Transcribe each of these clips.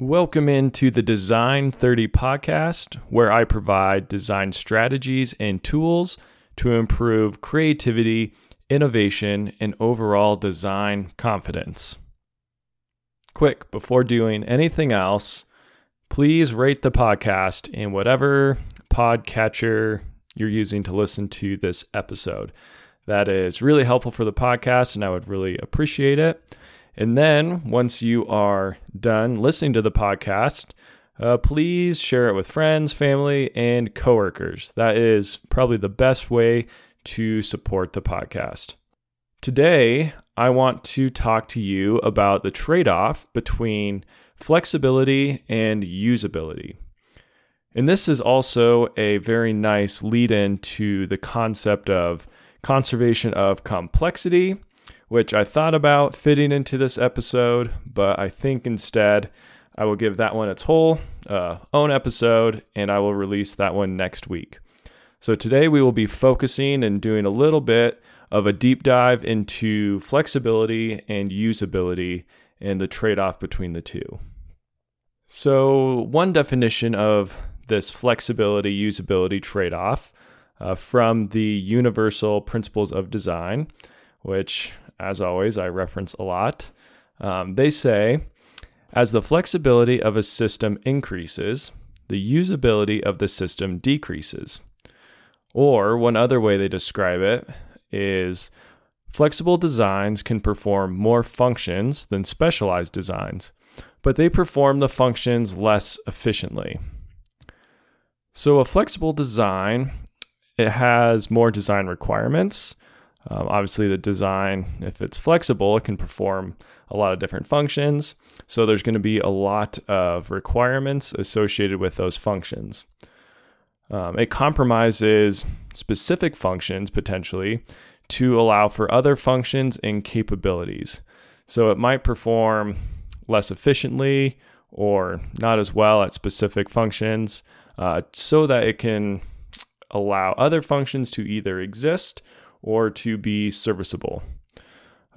Welcome into the Design 30 podcast, where I provide design strategies and tools to improve creativity, innovation, and overall design confidence. Quick, before doing anything else, please rate the podcast in whatever podcatcher you're using to listen to this episode. That is really helpful for the podcast, and I would really appreciate it. And then once you are done listening to the podcast, uh, please share it with friends, family, and coworkers. That is probably the best way to support the podcast. Today, I want to talk to you about the trade off between flexibility and usability. And this is also a very nice lead in to the concept of conservation of complexity which I thought about fitting into this episode, but I think instead I will give that one its whole uh, own episode and I will release that one next week. So today we will be focusing and doing a little bit of a deep dive into flexibility and usability and the trade off between the two. So, one definition of this flexibility usability trade off uh, from the Universal Principles of Design, which as always, I reference a lot. Um, they say, as the flexibility of a system increases, the usability of the system decreases. Or one other way they describe it is flexible designs can perform more functions than specialized designs, but they perform the functions less efficiently. So a flexible design it has more design requirements um, obviously, the design, if it's flexible, it can perform a lot of different functions. So there's going to be a lot of requirements associated with those functions. Um, it compromises specific functions potentially to allow for other functions and capabilities. So it might perform less efficiently or not as well at specific functions uh, so that it can allow other functions to either exist or to be serviceable.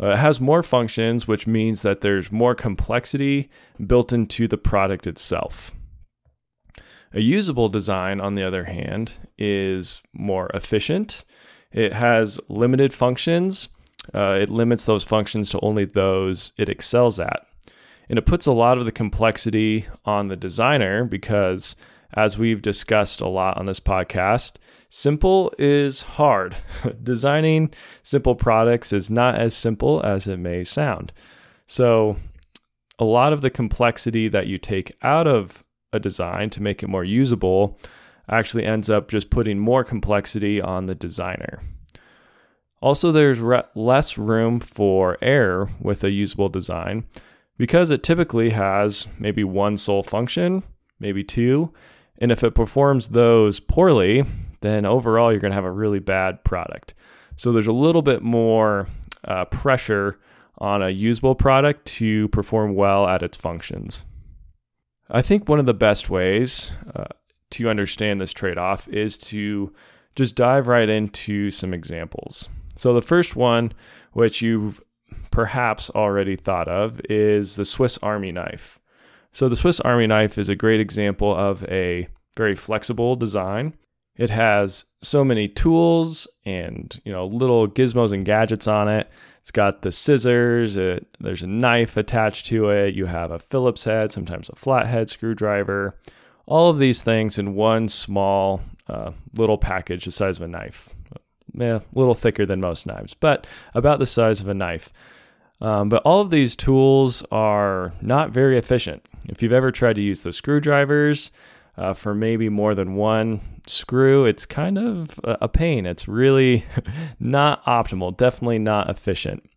Uh, it has more functions, which means that there's more complexity built into the product itself. A usable design, on the other hand, is more efficient. It has limited functions. Uh, it limits those functions to only those it excels at. And it puts a lot of the complexity on the designer because, as we've discussed a lot on this podcast, Simple is hard. Designing simple products is not as simple as it may sound. So, a lot of the complexity that you take out of a design to make it more usable actually ends up just putting more complexity on the designer. Also, there's re- less room for error with a usable design because it typically has maybe one sole function, maybe two. And if it performs those poorly, then overall you're going to have a really bad product. So there's a little bit more uh, pressure on a usable product to perform well at its functions. I think one of the best ways uh, to understand this trade off is to just dive right into some examples. So, the first one, which you've perhaps already thought of, is the Swiss Army knife. So, the Swiss Army knife is a great example of a very flexible design it has so many tools and you know little gizmos and gadgets on it. It's got the scissors. It, there's a knife attached to it. You have a Phillips head, sometimes a flathead screwdriver. All of these things in one small uh, little package, the size of a knife. Yeah, a little thicker than most knives, but about the size of a knife. Um, but all of these tools are not very efficient. If you've ever tried to use the screwdrivers, uh, for maybe more than one screw, it's kind of a pain. It's really not optimal, definitely not efficient.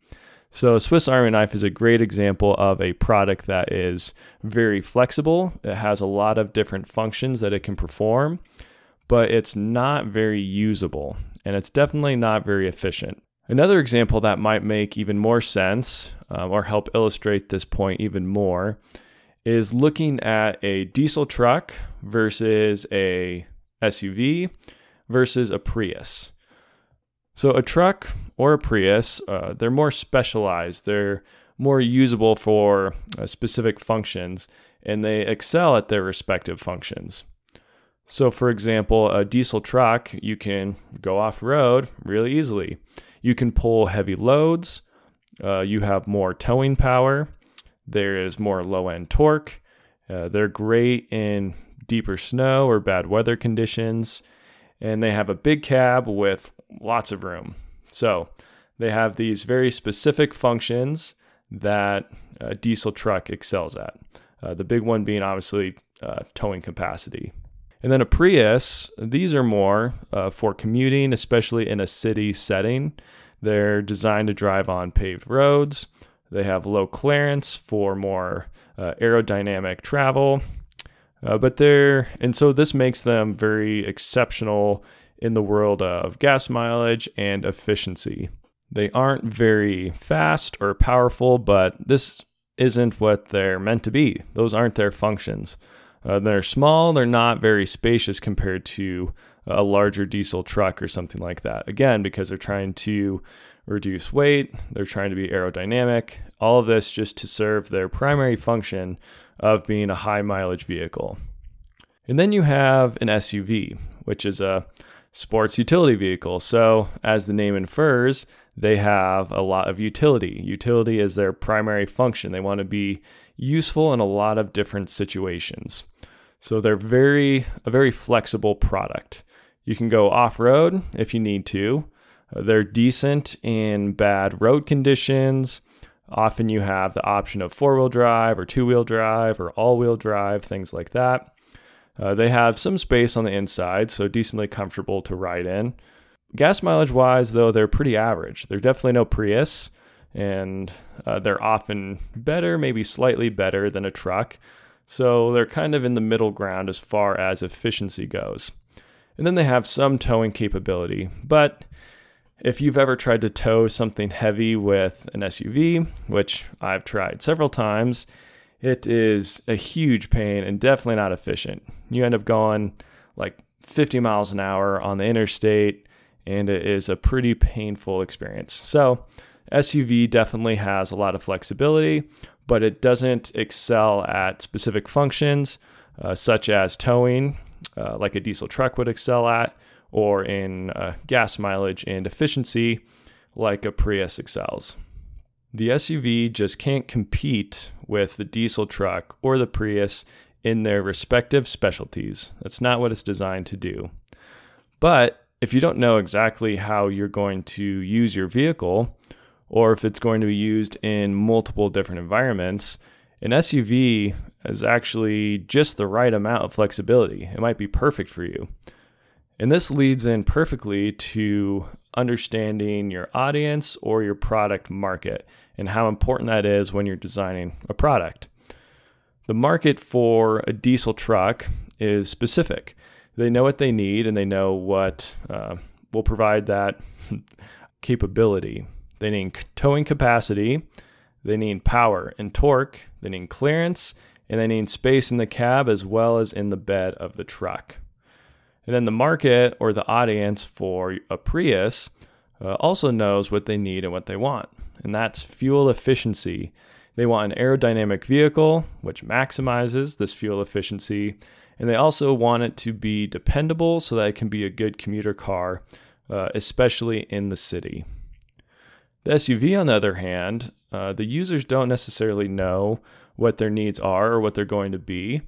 So, a Swiss Army knife is a great example of a product that is very flexible. It has a lot of different functions that it can perform, but it's not very usable and it's definitely not very efficient. Another example that might make even more sense um, or help illustrate this point even more is looking at a diesel truck versus a SUV versus a Prius. So a truck or a Prius, uh, they're more specialized. They're more usable for uh, specific functions. and they excel at their respective functions. So, for example, a diesel truck, you can go off road really easily. You can pull heavy loads, uh, you have more towing power, there is more low end torque. Uh, they're great in deeper snow or bad weather conditions, and they have a big cab with lots of room. So, they have these very specific functions that a diesel truck excels at. Uh, the big one being obviously uh, towing capacity. And then a Prius, these are more uh, for commuting, especially in a city setting. They're designed to drive on paved roads. They have low clearance for more uh, aerodynamic travel. Uh, but they're, and so this makes them very exceptional in the world of gas mileage and efficiency. They aren't very fast or powerful, but this isn't what they're meant to be. Those aren't their functions. Uh, they're small, they're not very spacious compared to a larger diesel truck or something like that. Again, because they're trying to reduce weight, they're trying to be aerodynamic, all of this just to serve their primary function of being a high mileage vehicle. And then you have an SUV, which is a sports utility vehicle. So, as the name infers, they have a lot of utility. Utility is their primary function. They want to be useful in a lot of different situations. So they're very a very flexible product. You can go off-road if you need to. Uh, they're decent in bad road conditions. Often you have the option of four-wheel drive or two-wheel drive or all-wheel drive, things like that. Uh, they have some space on the inside, so decently comfortable to ride in. Gas mileage wise, though, they're pretty average. They're definitely no Prius, and uh, they're often better, maybe slightly better than a truck. So they're kind of in the middle ground as far as efficiency goes. And then they have some towing capability. But if you've ever tried to tow something heavy with an SUV, which I've tried several times, it is a huge pain and definitely not efficient. You end up going like 50 miles an hour on the interstate, and it is a pretty painful experience. So, SUV definitely has a lot of flexibility, but it doesn't excel at specific functions uh, such as towing, uh, like a diesel truck would excel at, or in uh, gas mileage and efficiency, like a Prius excels. The SUV just can't compete with the diesel truck or the Prius in their respective specialties. That's not what it's designed to do. But if you don't know exactly how you're going to use your vehicle, or if it's going to be used in multiple different environments, an SUV is actually just the right amount of flexibility. It might be perfect for you. And this leads in perfectly to understanding your audience or your product market and how important that is when you're designing a product. The market for a diesel truck is specific. They know what they need and they know what uh, will provide that capability. They need towing capacity, they need power and torque, they need clearance, and they need space in the cab as well as in the bed of the truck. And then the market or the audience for a Prius uh, also knows what they need and what they want, and that's fuel efficiency. They want an aerodynamic vehicle, which maximizes this fuel efficiency, and they also want it to be dependable so that it can be a good commuter car, uh, especially in the city. The SUV, on the other hand, uh, the users don't necessarily know what their needs are or what they're going to be.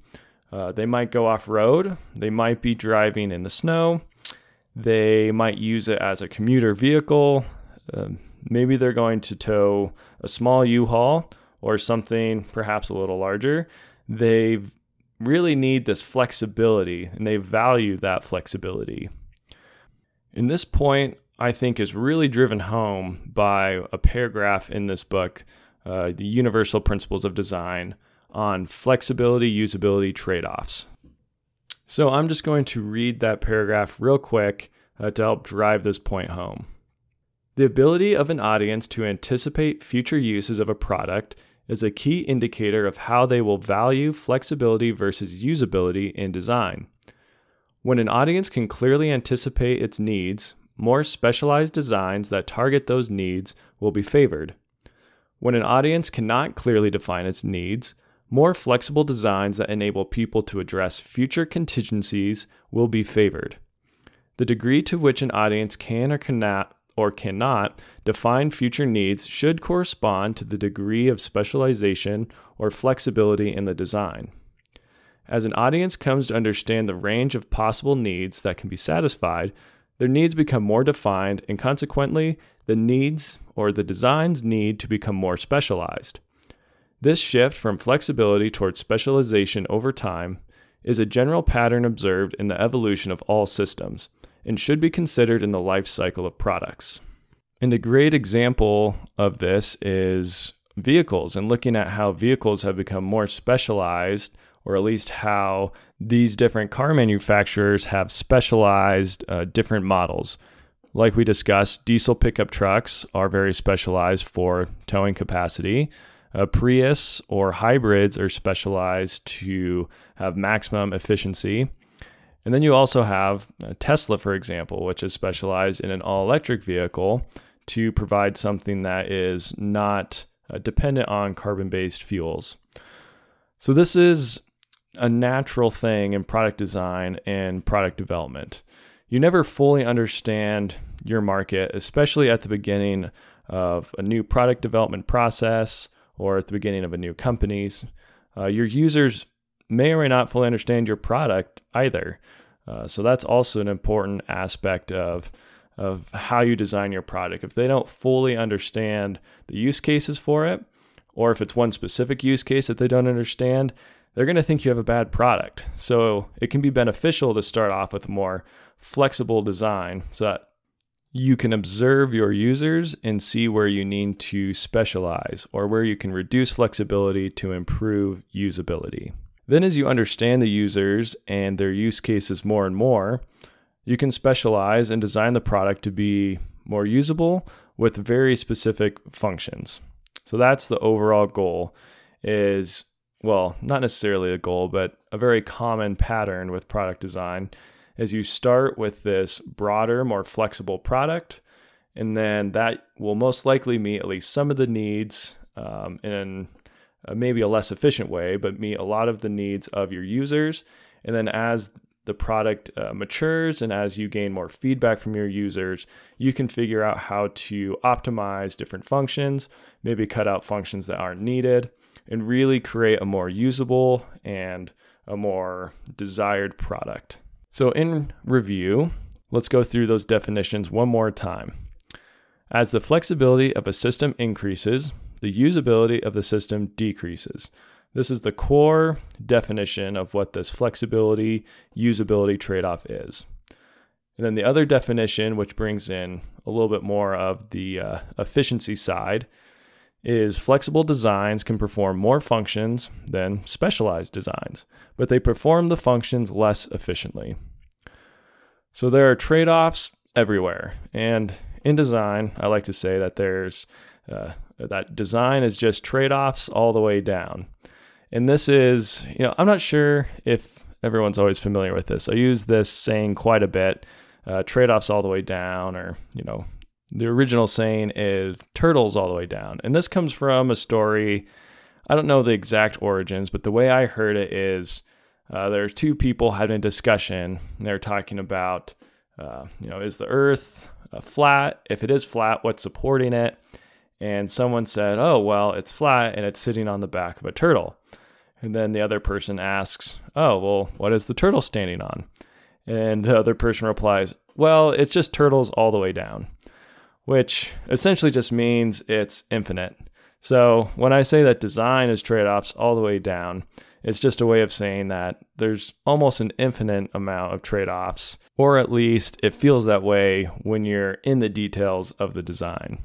Uh, they might go off road, they might be driving in the snow, they might use it as a commuter vehicle. Uh, maybe they're going to tow a small U Haul or something perhaps a little larger. They really need this flexibility and they value that flexibility. In this point, I think is really driven home by a paragraph in this book, uh, The Universal Principles of Design, on flexibility, usability trade offs. So I'm just going to read that paragraph real quick uh, to help drive this point home. The ability of an audience to anticipate future uses of a product is a key indicator of how they will value flexibility versus usability in design. When an audience can clearly anticipate its needs, more specialized designs that target those needs will be favored. When an audience cannot clearly define its needs, More flexible designs that enable people to address future contingencies will be favored. The degree to which an audience can or cannot or cannot define future needs should correspond to the degree of specialization or flexibility in the design. As an audience comes to understand the range of possible needs that can be satisfied, their needs become more defined, and consequently, the needs or the designs need to become more specialized. This shift from flexibility towards specialization over time is a general pattern observed in the evolution of all systems and should be considered in the life cycle of products. And a great example of this is vehicles and looking at how vehicles have become more specialized, or at least how these different car manufacturers have specialized uh, different models. Like we discussed, diesel pickup trucks are very specialized for towing capacity. A Prius or hybrids are specialized to have maximum efficiency. And then you also have uh, Tesla, for example, which is specialized in an all electric vehicle to provide something that is not uh, dependent on carbon based fuels. So, this is a natural thing in product design and product development. You never fully understand your market, especially at the beginning of a new product development process or at the beginning of a new company's. Uh, your users may or may not fully understand your product either. Uh, so that's also an important aspect of of how you design your product. If they don't fully understand the use cases for it, or if it's one specific use case that they don't understand, they're going to think you have a bad product. So it can be beneficial to start off with more flexible design so that you can observe your users and see where you need to specialize or where you can reduce flexibility to improve usability. Then, as you understand the users and their use cases more and more, you can specialize and design the product to be more usable with very specific functions. So that's the overall goal is well, not necessarily a goal, but a very common pattern with product design is you start with this broader, more flexible product, and then that will most likely meet at least some of the needs um, in maybe a less efficient way, but meet a lot of the needs of your users. And then as the product uh, matures and as you gain more feedback from your users, you can figure out how to optimize different functions, maybe cut out functions that aren't needed and really create a more usable and a more desired product. So, in review, let's go through those definitions one more time. As the flexibility of a system increases, the usability of the system decreases. This is the core definition of what this flexibility usability trade off is. And then the other definition, which brings in a little bit more of the uh, efficiency side, is flexible designs can perform more functions than specialized designs, but they perform the functions less efficiently. So there are trade offs everywhere. And in design, I like to say that there's uh, that design is just trade offs all the way down. And this is, you know, I'm not sure if everyone's always familiar with this. I use this saying quite a bit uh, trade offs all the way down, or, you know, the original saying is turtles all the way down. And this comes from a story. I don't know the exact origins, but the way I heard it is uh, there are two people having a discussion. they're talking about, uh, you know, is the earth uh, flat? If it is flat, what's supporting it? And someone said, oh, well, it's flat and it's sitting on the back of a turtle. And then the other person asks, oh, well, what is the turtle standing on? And the other person replies, well, it's just turtles all the way down which essentially just means it's infinite. So when I say that design is trade offs all the way down, it's just a way of saying that there's almost an infinite amount of trade offs, or at least it feels that way when you're in the details of the design.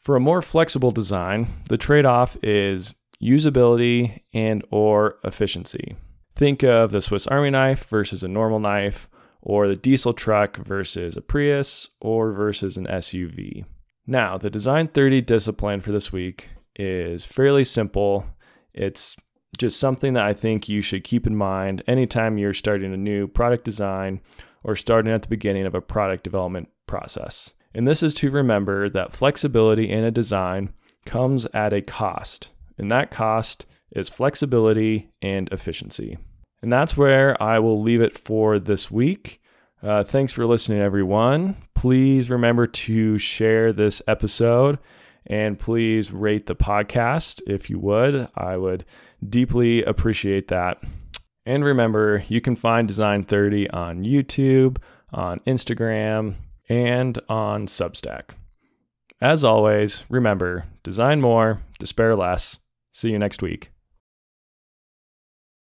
For a more flexible design, the trade off is usability and or efficiency. Think of the Swiss Army knife versus a normal knife or the diesel truck versus a Prius or versus an SUV. Now, the Design 30 discipline for this week is fairly simple. It's just something that I think you should keep in mind anytime you're starting a new product design or starting at the beginning of a product development process. And this is to remember that flexibility in a design comes at a cost, and that cost is flexibility and efficiency. And that's where I will leave it for this week. Uh, thanks for listening, everyone. Please remember to share this episode and please rate the podcast if you would. I would deeply appreciate that. And remember, you can find Design 30 on YouTube, on Instagram, and on Substack. As always, remember design more, despair less. See you next week.